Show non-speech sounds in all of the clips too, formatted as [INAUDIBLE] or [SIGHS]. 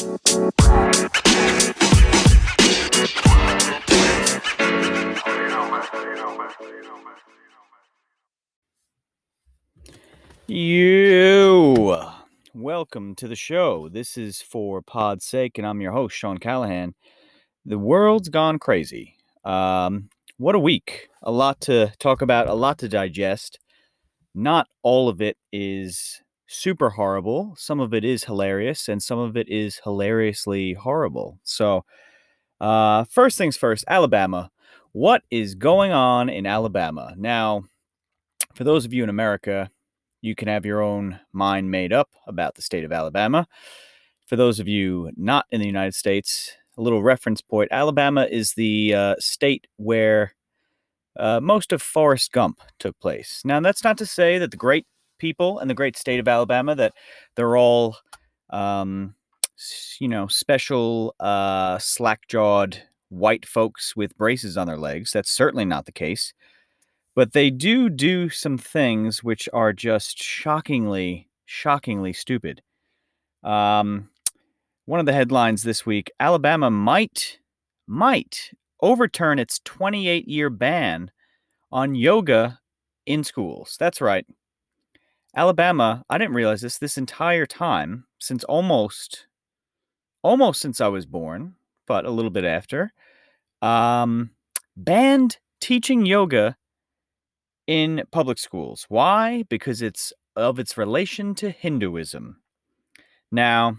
You. Welcome to the show. This is for Pod's sake, and I'm your host, Sean Callahan. The world's gone crazy. Um, what a week. A lot to talk about, a lot to digest. Not all of it is super horrible. Some of it is hilarious, and some of it is hilariously horrible. So, uh, first things first Alabama. What is going on in Alabama? Now, for those of you in America, you can have your own mind made up about the state of Alabama. For those of you not in the United States, a little reference point Alabama is the uh, state where uh, most of Forrest Gump took place. Now, that's not to say that the great people in the great state of Alabama, that they're all, um, you know, special uh, slack jawed white folks with braces on their legs. That's certainly not the case but they do do some things which are just shockingly, shockingly stupid. Um, one of the headlines this week: Alabama might might overturn its 28 year ban on yoga in schools. That's right. Alabama, I didn't realize this this entire time since almost almost since I was born, but a little bit after. Um, banned teaching yoga in public schools. Why? Because it's of its relation to Hinduism. Now,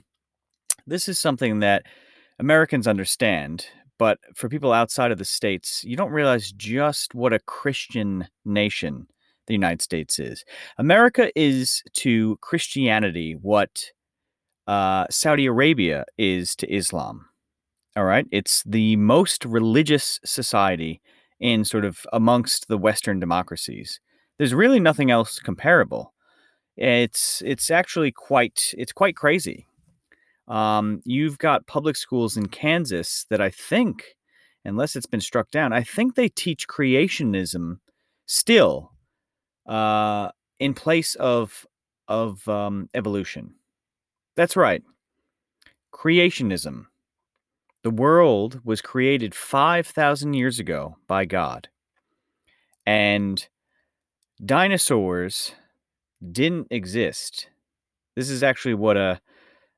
this is something that Americans understand, but for people outside of the states, you don't realize just what a Christian nation the United States is. America is to Christianity what uh, Saudi Arabia is to Islam. All right. It's the most religious society in sort of amongst the Western democracies. There's really nothing else comparable. It's it's actually quite it's quite crazy. Um, you've got public schools in Kansas that I think, unless it's been struck down, I think they teach creationism still uh, in place of of um, evolution. That's right, creationism. The world was created 5,000 years ago by God. And dinosaurs didn't exist. This is actually what a,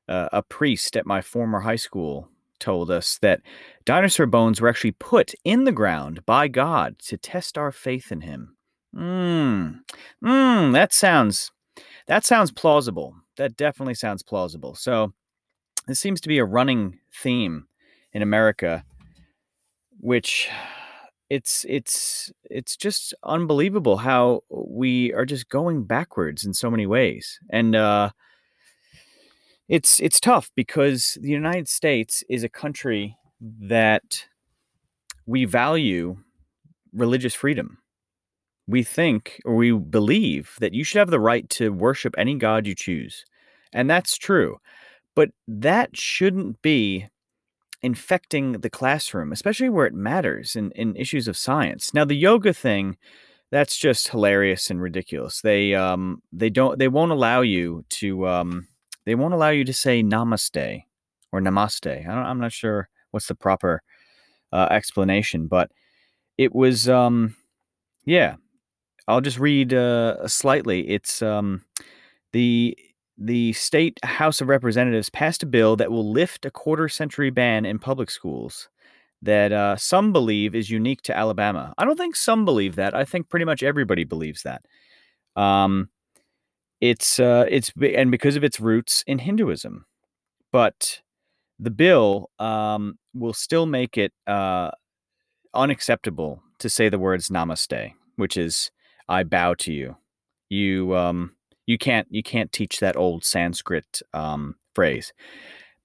a, a priest at my former high school told us that dinosaur bones were actually put in the ground by God to test our faith in him. Mmm. Mmm, that sounds that sounds plausible. That definitely sounds plausible. So this seems to be a running theme in America, which it's it's it's just unbelievable how we are just going backwards in so many ways. And uh it's it's tough because the United States is a country that we value religious freedom. We think or we believe that you should have the right to worship any god you choose. And that's true. But that shouldn't be infecting the classroom, especially where it matters in, in issues of science. Now, the yoga thing, that's just hilarious and ridiculous. They um they don't they won't allow you to um they won't allow you to say namaste or namaste. I am not sure what's the proper uh, explanation, but it was um yeah. I'll just read uh, slightly. It's um the the state House of Representatives passed a bill that will lift a quarter century ban in public schools that uh, some believe is unique to Alabama. I don't think some believe that. I think pretty much everybody believes that. Um, it's uh, it's and because of its roots in Hinduism, but the bill um, will still make it uh, unacceptable to say the words "namaste," which is "I bow to you." You um, you can't you can't teach that old Sanskrit um, phrase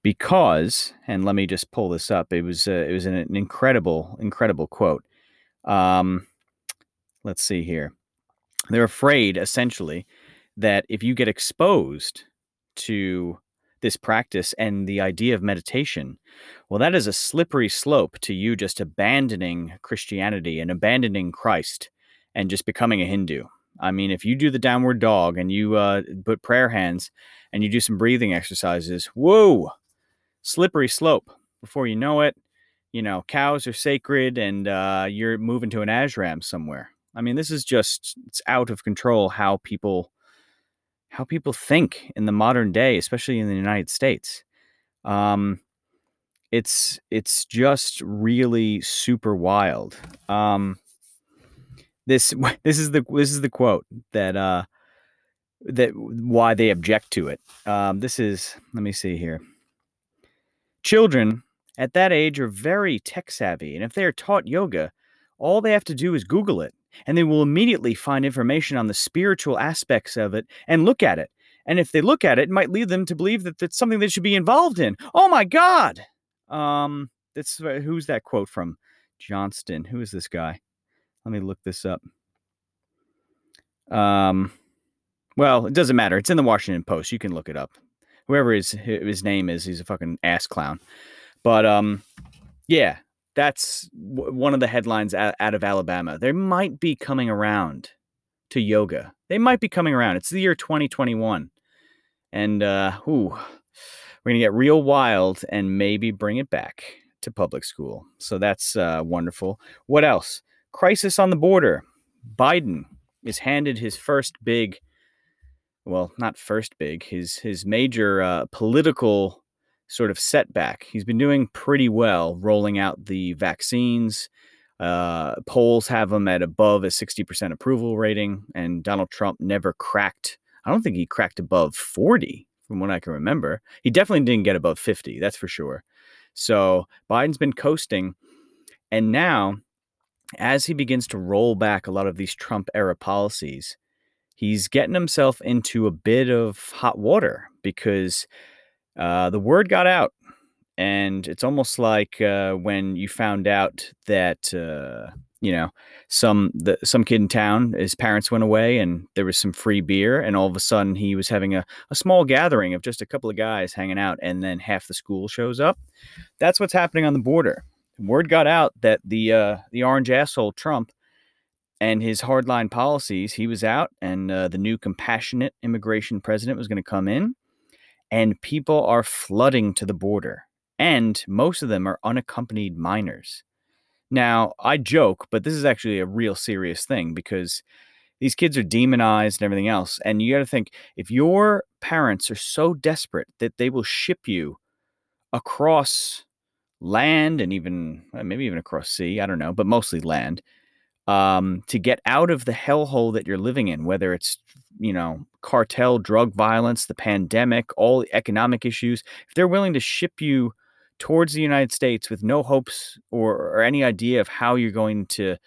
because and let me just pull this up. It was uh, it was an, an, incredible incredible quote. Um, let's see here. They're afraid essentially that if you get exposed to this practice and the idea of meditation, well, that is a slippery slope to you just abandoning Christianity and abandoning Christ and just becoming a Hindu. I mean, if you do the downward dog and you uh, put prayer hands and you do some breathing exercises, whoa, slippery slope. Before you know it, you know, cows are sacred and uh, you're moving to an ashram somewhere. I mean, this is just it's out of control how people how people think in the modern day, especially in the United States. Um, it's it's just really super wild. Um, this [LAUGHS] this is the this is the quote that uh, that why they object to it. Um, this is let me see here. Children at that age are very tech savvy, and if they are taught yoga, all they have to do is Google it, and they will immediately find information on the spiritual aspects of it and look at it. And if they look at it, it might lead them to believe that it's something they should be involved in. Oh my God! Um, that's who's that quote from? Johnston. Who is this guy? Let me look this up. Um, well, it doesn't matter. It's in the Washington Post. You can look it up. Whoever his his name is, he's a fucking ass clown. But um, yeah, that's w- one of the headlines out, out of Alabama. They might be coming around to yoga. They might be coming around. It's the year 2021, and uh, ooh, we're gonna get real wild and maybe bring it back to public school. So that's uh, wonderful. What else? Crisis on the border. Biden is handed his first big, well, not first big, his his major uh, political sort of setback. He's been doing pretty well rolling out the vaccines. Uh, polls have him at above a 60% approval rating, and Donald Trump never cracked. I don't think he cracked above 40 from what I can remember. He definitely didn't get above 50, that's for sure. So Biden's been coasting. And now as he begins to roll back a lot of these Trump era policies, he's getting himself into a bit of hot water because uh, the word got out. And it's almost like uh, when you found out that uh, you know some the, some kid in town, his parents went away, and there was some free beer, and all of a sudden he was having a, a small gathering of just a couple of guys hanging out, and then half the school shows up. That's what's happening on the border word got out that the uh, the orange asshole Trump and his hardline policies, he was out, and uh, the new compassionate immigration president was going to come in, and people are flooding to the border, and most of them are unaccompanied minors. Now, I joke, but this is actually a real serious thing because these kids are demonized and everything else. And you got to think if your parents are so desperate that they will ship you across land and even uh, maybe even across sea. I don't know, but mostly land. Um, to get out of the hellhole that you're living in, whether it's you know cartel, drug violence, the pandemic, all the economic issues. If they're willing to ship you towards the United States with no hopes or, or any idea of how you're going to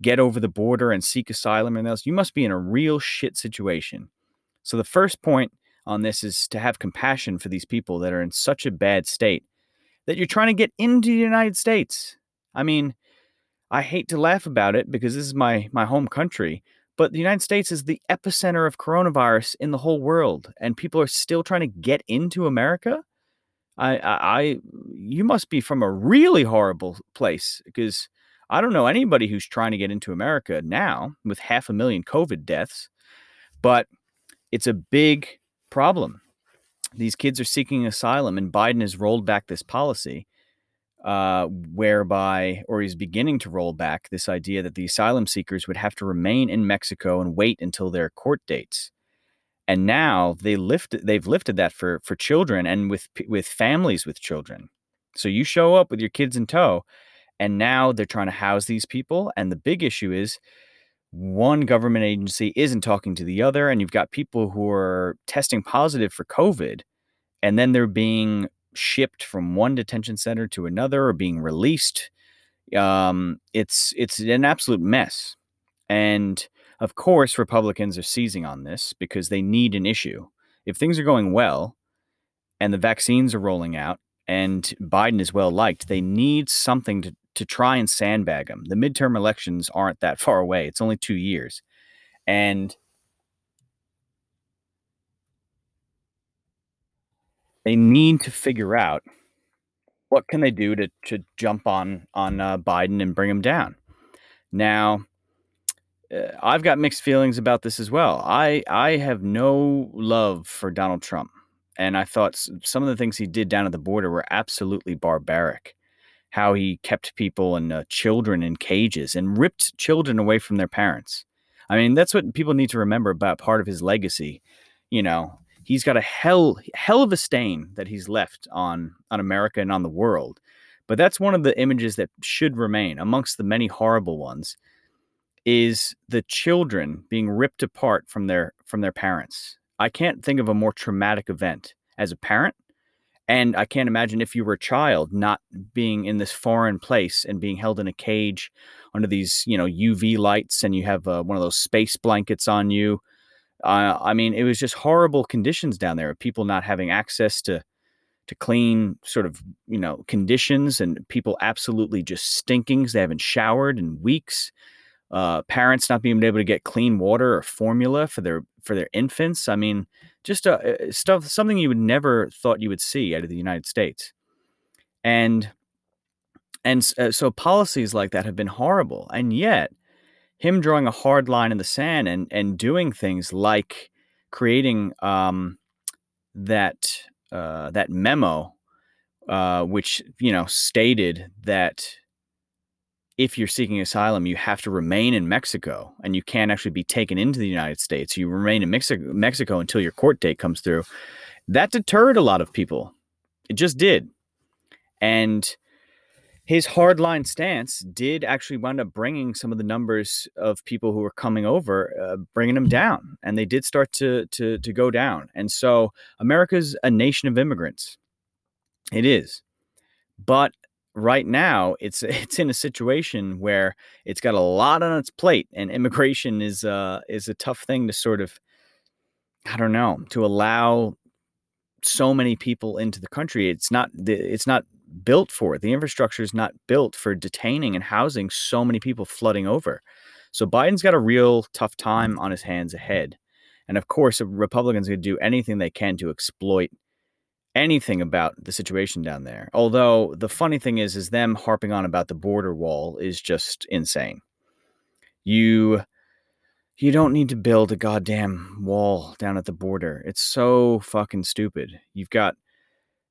get over the border and seek asylum and else, you must be in a real shit situation. So the first point on this is to have compassion for these people that are in such a bad state that you're trying to get into the United States. I mean, I hate to laugh about it because this is my my home country, but the United States is the epicenter of coronavirus in the whole world, and people are still trying to get into America. I, I, I you must be from a really horrible place because I don't know anybody who's trying to get into America now with half a million COVID deaths, but it's a big problem these kids are seeking asylum, and Biden has rolled back this policy uh, whereby, or he's beginning to roll back this idea that the asylum seekers would have to remain in Mexico and wait until their court dates. And now they lift, they've lifted that for for children and with with families with children. So you show up with your kids in tow, and now they're trying to house these people. And the big issue is one government agency isn't talking to the other, and you've got people who are testing positive for COVID, and then they're being shipped from one detention center to another or being released. Um, it's it's an absolute mess, and of course, Republicans are seizing on this because they need an issue. If things are going well, and the vaccines are rolling out, and Biden is well liked, they need something to to try and sandbag them. The midterm elections aren't that [LAUGHS] far away. It's only two years. And they need to figure out what can they do to, to jump on on uh, Biden and bring him down. Now, uh, I've got mixed feelings about this as well. I I have no love for Donald Trump, and I thought some of the things he did down at the border were absolutely barbaric. How he kept people and uh, children in cages and ripped children away from their parents. I mean, that's what people need to remember about part of his legacy. You know, he's got a hell hell of a stain that he's left on on America and on the world. But that's one of the images that should remain amongst the many horrible ones is the children being ripped apart from their from their parents. I can't think of a more traumatic event as a parent and I can't imagine if you were a child not being in this foreign place and being held in a cage under these, you know, UV lights and you have uh, one of those space blankets on you. Uh, I mean, it was just horrible conditions down there. People not having access to to clean sort of you know conditions and people absolutely just stinking they haven't showered in weeks uh, parents not being able to get clean water or formula for their for their infants i mean just uh, uh, stuff something you would never thought you would see out of the united states. And and uh, so policies like that have been horrible. And yet him drawing a hard line in the sand and and doing things like creating um, that uh, that memo, uh, which you know stated that if you're seeking asylum, you have to remain in Mexico and you can't actually be taken into the United States. You remain in Mexico, Mexico until your court date comes through. That deterred a lot of people. It just did. And his hardline stance did actually wind up bringing some of the numbers of people who were coming over, uh, bringing them down, and they did start to to to go down. And so America's a nation of immigrants. It is, but right now it's [LAUGHS] it's in a situation where it's got a lot on its plate, and immigration is uh is a tough thing to sort of I don't know to allow so many people into the country. It's not it's not built for. it. The infrastructure is not built for detaining and housing so many people flooding over. So Biden's got a real tough time on his hands ahead. And of course, Republicans are going to do anything they can to exploit anything about the situation down there. Although the funny thing is, is them harping on about the border wall is just insane. You you don't need to build a goddamn wall down at the border. It's so fucking stupid. You've got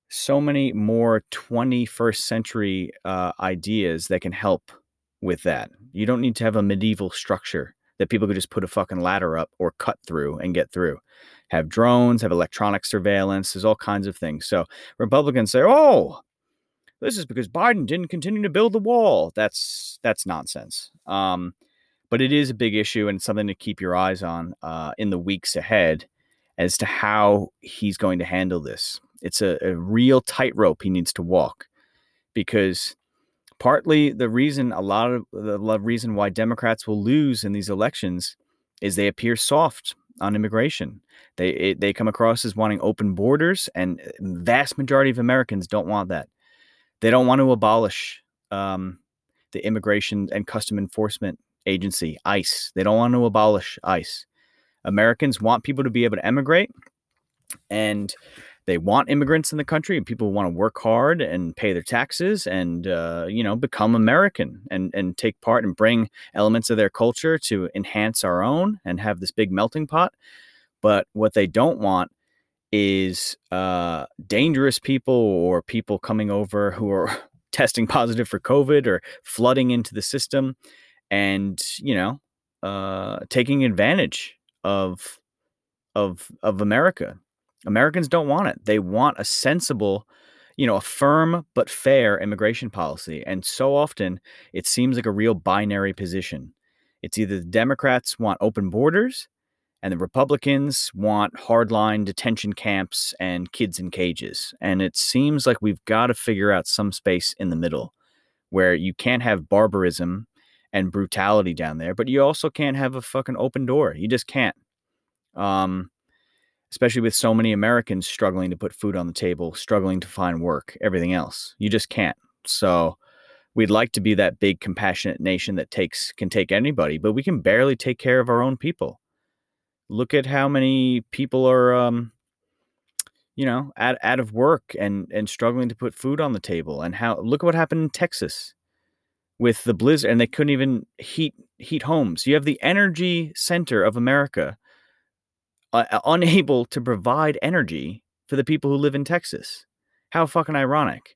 so many more 21st century uh, ideas that can help with that. You don't need to have a medieval structure that people could just put a fucking ladder up or cut through and get through. Have drones, have electronic surveillance, there's all kinds of things. So Republicans say, "Oh, this is because Biden didn't continue to build the wall." That's that's nonsense. Um, but it is a big issue and something to keep your eyes on uh, in the weeks ahead as to how he's going to handle this. It's a, a real tightrope he needs to walk because partly the reason a lot of the reason why Democrats will lose in these elections is they appear soft on immigration. They it, they come across as wanting open borders, and uh, vast majority of Americans don't want that. They don't want to abolish um, the Immigration and Custom Enforcement Agency, ICE. They don't want to abolish ICE. Americans want people to be able to emigrate, and they want immigrants in the country and people want to work hard and pay their taxes and uh, you know become American and and take part and bring elements of their culture to enhance our own and have this big melting pot. But what they don't want is uh, dangerous people or people coming over who are [LAUGHS] testing positive for COVID or flooding into the system and you know uh, taking advantage of of of America Americans don't want it. They want a sensible, you know, a firm but fair immigration policy. And so often it seems like a real binary position. It's either the Democrats want open borders and the Republicans want hardline detention camps and kids in cages. And it seems like we've got to figure out some space in the middle where you can't have barbarism and brutality down there, but you also can't have a fucking open door. You just can't. Um, especially with so many Americans struggling to put food on the table, struggling to find work, everything else. You just can't. So we'd like to be that big compassionate nation that takes can take anybody, but we can barely take care of our own people. Look at how many people are um you know, out, out of work and and struggling to put food on the table and how look at what happened in Texas with the blizzard and they couldn't even heat heat homes. You have the energy center of America uh, uh, unable to provide energy for the people who live in Texas. How fucking ironic.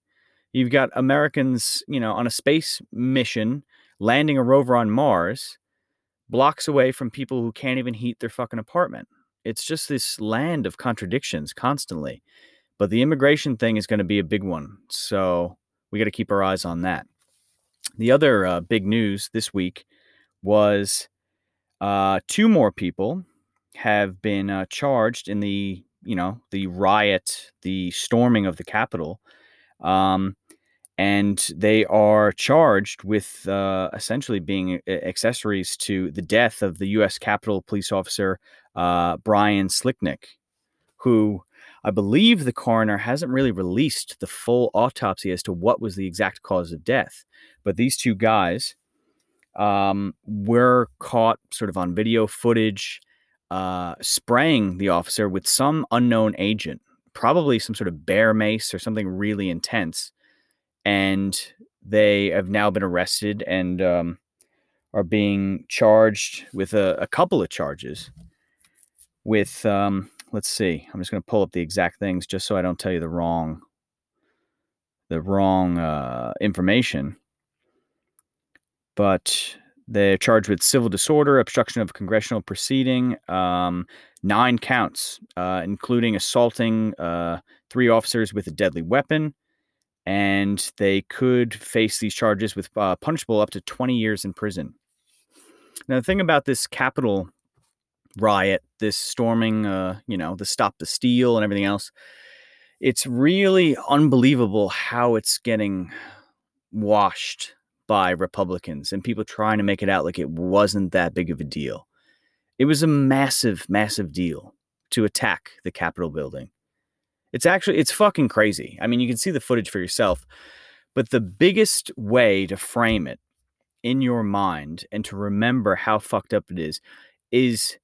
You've got Americans, you know, on a space mission landing a rover on Mars, blocks away from people who can't even heat their fucking apartment. It's just this land of contradictions constantly. But the immigration thing is going to be a big one. So we got to keep our eyes on that. The other uh, big news this week was uh, two more people have been uh, charged in the you know the riot, the storming of the Capitol, um, and they are charged with uh, essentially being accessories to the death of the U.S. Capitol police officer uh, Brian Sicknick, who I believe the coroner hasn't really released the full autopsy as to what was the exact cause of death. But these two guys um, were caught sort of on video footage uh, spraying the officer with some unknown agent, probably some sort of bear mace or something really intense. And they have now been arrested and um, are being charged with a, a couple of charges with um, let's see. I'm just going to pull up the exact things just so I don't tell you the wrong the wrong uh, information. But they're charged with civil disorder, obstruction of congressional proceeding, um, nine counts, uh, including assaulting uh, three officers with a deadly weapon. And they could face these charges with uh, punishable up to 20 years in prison. Now, the thing about this Capitol riot, this storming, uh, you know, the stop the steal and everything else. It's really unbelievable how it's getting washed by Republicans and people trying to make it out like it wasn't that big of a deal. It was a massive, massive deal to attack the Capitol building. It's actually it's fucking crazy. I mean, you can see the footage for yourself. But the biggest way to frame it in your mind and to remember how fucked up it is is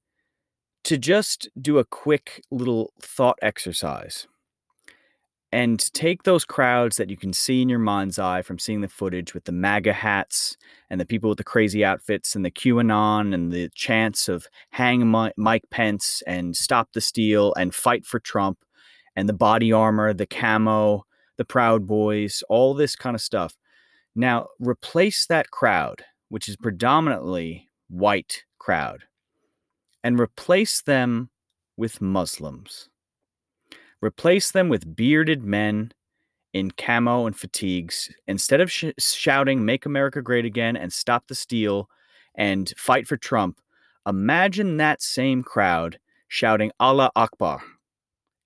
to just do a quick little thought exercise and take those crowds that you can see in your mind's eye from seeing the footage with the MAGA hats and the people with the crazy outfits and the QAnon and the chants of hang Mike Pence and stop the steal and fight for Trump and the body armor, the camo, the Proud Boys, all this kind of stuff. Now, replace that crowd, which is predominantly white crowd, and replace them with Muslims. Replace them with bearded men in camo and fatigues. Instead of sh- shouting, Make America Great Again and Stop the Steal and Fight for Trump, imagine that same crowd shouting Allah Akbar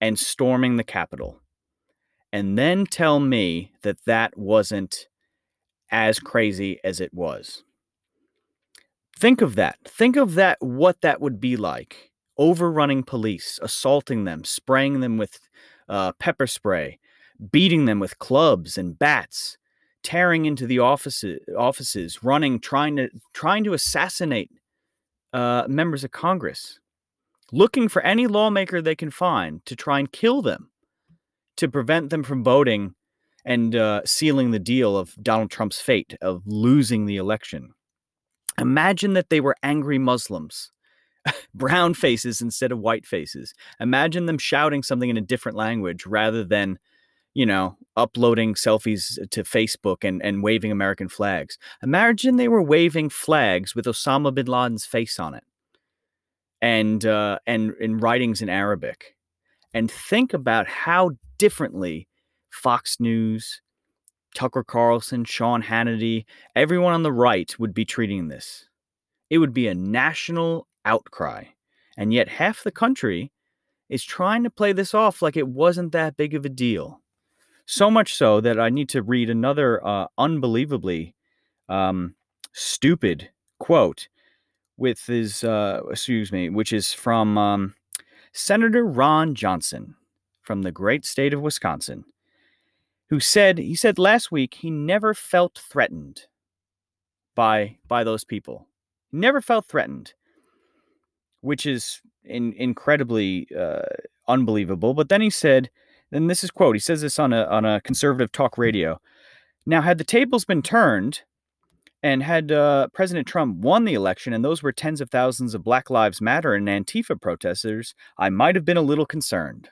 and storming the Capitol. And then tell me that that wasn't as crazy as it was. Think of that. Think of that, what that would be like. Overrunning police, assaulting them, spraying them with uh, pepper spray, beating them with clubs and bats, tearing into the offices, offices, running, trying to trying to assassinate uh, members of Congress, looking for any lawmaker they can find to try and kill them, to prevent them from voting and uh, sealing the deal of Donald Trump's fate of losing the election. Imagine that they were angry Muslims, [LAUGHS] brown faces instead of white faces. Imagine them shouting something in a different language rather than, you know, uploading selfies to Facebook and, and waving American flags. Imagine they were waving flags with Osama bin Laden's face on it and uh, and in writings in Arabic. And think about how differently Fox News, Tucker Carlson, Sean Hannity, everyone on the right would be treating this. It would be a national outcry. And yet, half the country is trying to play this off like it wasn't that big of a deal. So much so that I need to read another uh, unbelievably um, stupid quote with his, uh, excuse me, which is from um, Senator Ron Johnson from the great state of Wisconsin who said he said last week he never felt threatened by by those people. Never felt threatened, which is in, incredibly uh, unbelievable. But then he said, and this is quote. He says this on a on a conservative talk radio. Now, had the tables been turned, and had uh, President Trump won the election, and those were tens of thousands of Black Lives Matter and Antifa protesters, I might have been a little concerned.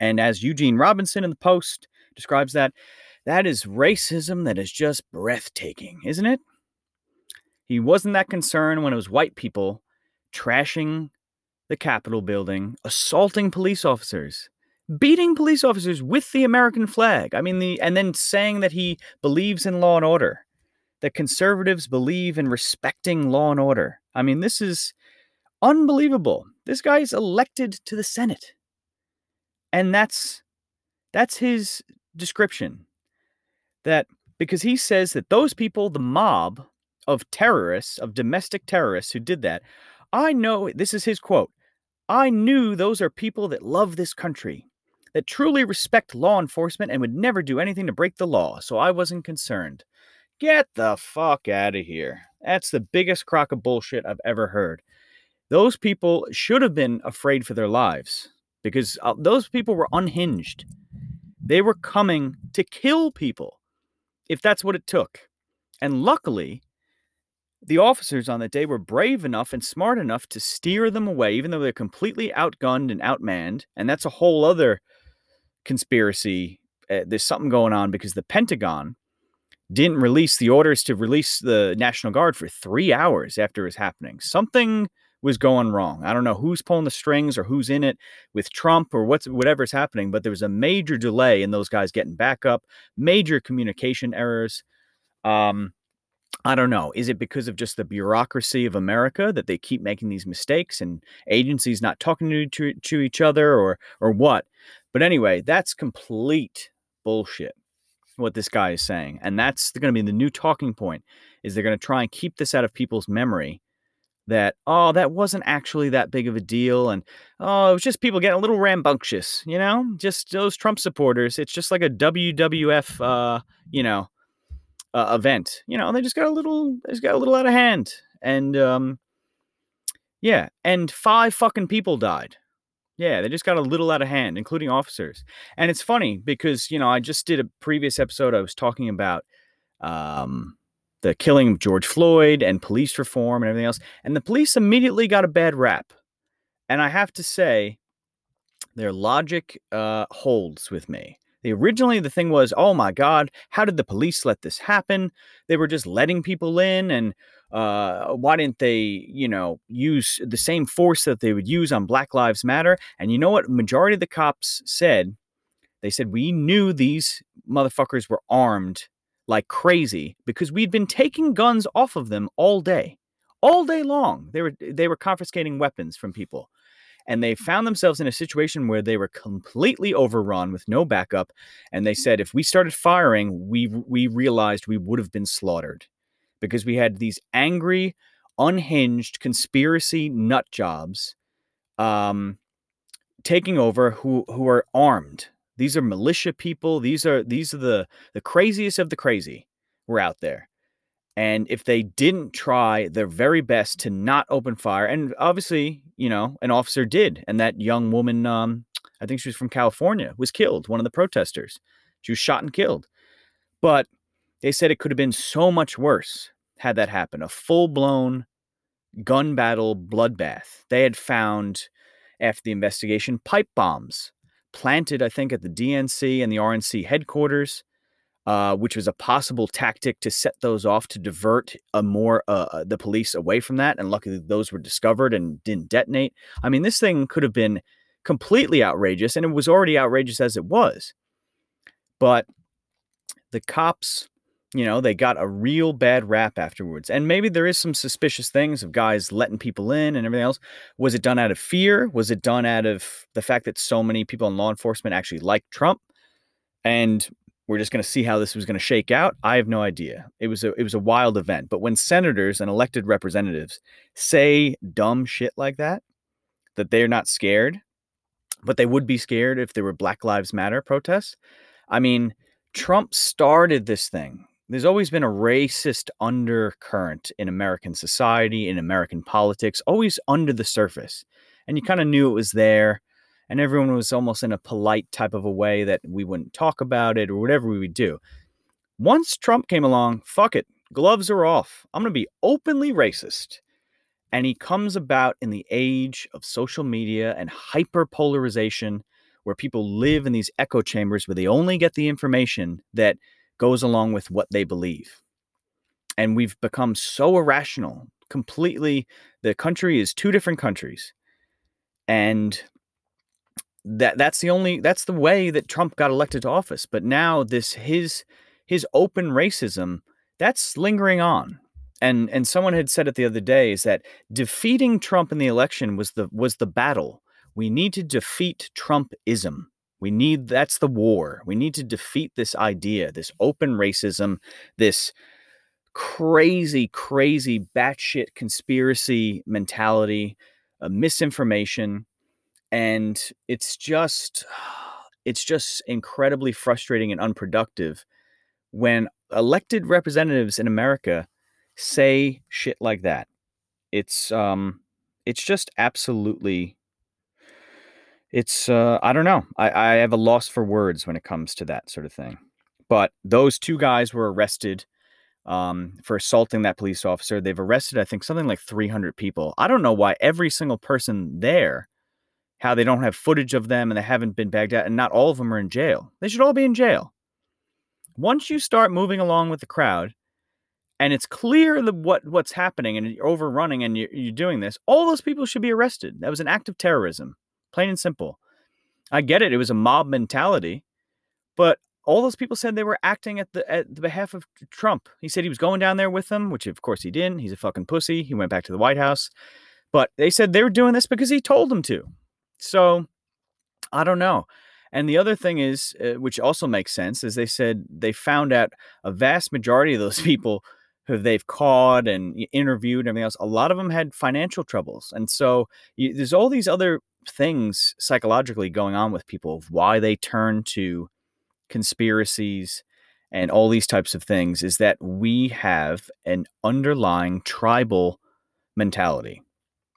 And as Eugene Robinson in the Post describes that, that is racism that is just breathtaking, isn't it? He wasn't that concerned when it was white people trashing the Capitol building, assaulting police officers, beating police officers with the American flag. I mean, the and then saying that he believes in law and order, that conservatives believe in respecting law and order. I mean, this is unbelievable. This guy is elected to the Senate. And that's that's his description. That because he says that those people, the mob of terrorists, of domestic terrorists who did that, I know this is his quote. I knew those are people that love this country, that truly respect law enforcement and would never do anything to break the law, so I wasn't concerned. Get the fuck out of here. That's the biggest crock of bullshit I've ever heard. Those people should have been afraid for their lives because uh, those people were unhinged. They were coming to kill people if that's what it took. And luckily, the officers on that day were brave enough and smart enough to steer them away, even though they're completely outgunned and outmanned. And that's a whole other conspiracy. Uh, there's something going on because the Pentagon didn't release the orders to release the National Guard for three hours after it was happening. Something was going wrong. I don't know who's pulling the strings or who's in it with Trump or what's whatever's happening, but there was a major delay in those guys getting back up, major communication errors. Um, I don't know. Is it because of just the bureaucracy of America that they keep making these mistakes and agencies not talking to, to, to each other or or what? But anyway, that's complete bullshit what this guy is saying. And that's going to be the new talking point is they're going to try and keep this out of people's memory that oh that wasn't actually that big of a deal and oh it was just people getting a little rambunctious you know just those trump supporters it's just like a wwf uh you know uh, event you know they just got a little they just got a little out of hand and um yeah and five fucking people died yeah they just got a little out of hand including officers and it's funny because you know i just did a previous episode i was talking about um the killing of George Floyd and police reform and everything else. And the police immediately got a bad rap. And I have to say, their logic uh, holds with me. The, originally, the thing was, oh my God, how did the police let this happen? They were just letting people in, and uh, why didn't they, you know, use the same force that they would use on Black Lives Matter? And you know what? Majority of the cops said, they said we knew these motherfuckers were armed like crazy because we'd been taking guns off of them all day. All day long. They were they were confiscating weapons from people. And they found themselves in a situation where they were completely overrun with no backup. And they said if we started firing, we we realized we would have been slaughtered because we had these angry, unhinged conspiracy nut jobs um, taking over who who are armed these are militia people. These are these are the the craziest of the crazy were out there. And if they didn't try their very best to not open fire, and obviously, you know, an officer did, and that young woman, um, I think she was from California, was killed. One of the protesters, she was shot and killed. But they said it could have been so much worse had that happened. A full blown gun battle bloodbath. They had found after the investigation pipe bombs planted, I think, at the DNC and the RNC headquarters, uh, which was a possible tactic to set those off to divert a more uh, uh, the police away from that. And luckily, those were discovered and didn't detonate. I mean, this thing could have been completely outrageous, and it was already outrageous as it was. But the cops you know, they got a real bad rap afterwards. And maybe there is some suspicious things of guys letting people in and everything else. Was it done out of fear? Was it done out of the fact that so many people in law enforcement actually like Trump? And we're just going to see how this was going to shake out. I have no idea. It was a it was a wild event. But when senators and elected representatives say dumb shit like that, that they're not scared, but they would be scared if there were Black Lives Matter protests. I mean, Trump started this thing there's always been a racist undercurrent in American society, in American politics, always under the surface. And you kind of knew it was there. And everyone was almost in a polite type of a way that we wouldn't talk about it or whatever we would do. Once Trump came along, fuck it, gloves are off. I'm going to be openly racist. And he comes about in the age of social media and hyper polarization where people live in these echo chambers where they only get the information that goes along with what they believe. And we've become so irrational, completely. The country is two different countries. And that that's the only that's the way that Trump got elected to office. But now this his his open racism that's lingering on. And and someone had said it the other day is that defeating Trump in the election was the was the battle. We need to defeat Trumpism. We need that's the war. We need to defeat this idea, this open racism, this crazy, crazy batshit conspiracy mentality, uh, misinformation, and it's just [SIGHS] it's just incredibly frustrating and unproductive when elected representatives in America say shit like that. It's um it's just absolutely it's uh I don't know. I, I have a loss for words when it comes to that sort of thing. But those two guys were arrested um, for assaulting that police officer. They've arrested, I think, something like 300 people. I don't know why every single person there, how they don't have footage of them and they haven't been bagged out, and not all of them are in jail. They should all be in jail. Once you start moving along with the crowd, and it's clear the, what what's happening, and you're overrunning, and you're, you're doing this, all those people should be arrested. That was an act of terrorism, plain and simple. I get it; it was a mob mentality, but all those people said they were acting at the at the behalf of Trump. He said he was going down there with them, which of course he didn't. He's a fucking pussy. He went back to the White House. But they said they were doing this because he told them to. So I don't know. And the other thing is, uh, which also makes sense, is they said they found out a vast majority of those [LAUGHS] people who they've caught and interviewed and everything else, a lot of them had financial troubles. And so you, there's all these other things psychologically going on with people of why they turn to conspiracies and all these types of things is that we have an underlying tribal mentality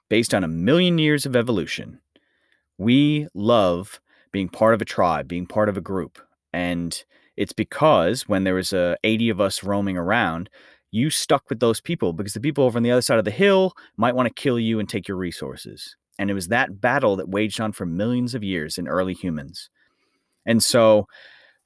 based on a million years of evolution. We love being part of a tribe, being part of a group. And it's because when there was uh, 80 of us roaming around, you stuck with those people because the people over on the other side of the hill might want to kill you and take your resources. And it was that battle that waged on for millions of years in early humans. And so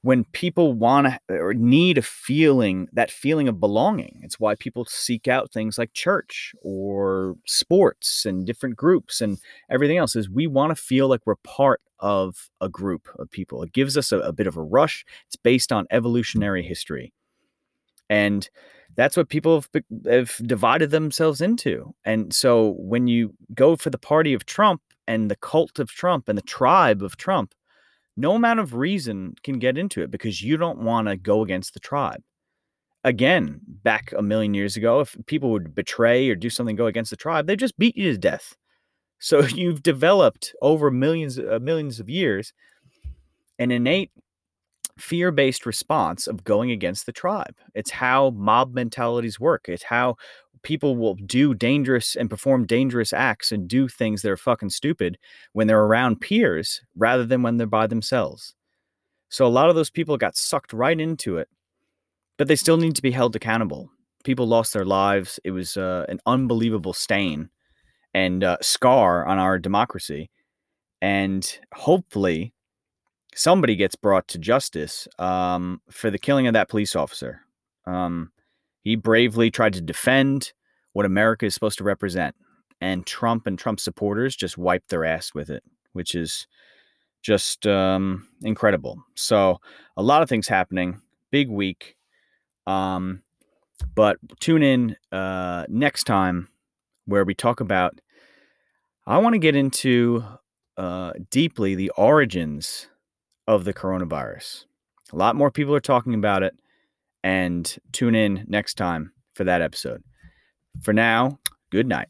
when people want to or need a feeling, that feeling of belonging, it's why people seek out things like church or sports and different groups and everything else is we want to feel like we're part of a group of people. It gives us a, a bit of a rush. It's based on evolutionary history. And that's what people have, have divided themselves into. And so when you go for the party of Trump and the cult of Trump and the tribe of Trump, no amount of reason can get into it because you don't want to go against the tribe. Again, back a million years ago, if people would betray or do something go against the tribe, they just beat you to death. So [LAUGHS] you've developed over millions uh, millions of years an innate fear-based response of going against the tribe. It's how mob mentalities work. It's how people will do dangerous and perform dangerous acts and do things that are fucking stupid when they're around peers rather than when they're by themselves. So a lot of those people got sucked right into it, but they still need to be held accountable. People lost their lives. It was uh, an unbelievable stain and uh, scar on our democracy. And hopefully, somebody gets brought to justice um, for the killing of that police officer. Um, he bravely tried to defend what America is supposed to represent. And Trump and Trump supporters just wiped their ass with it, which is just um, incredible. So, a lot of things happening. Big week. Um, but tune in uh, next time where we talk about. I want to get into uh, deeply the origins of the coronavirus. A lot more people are talking about it and tune in next time for that episode. For now, good night.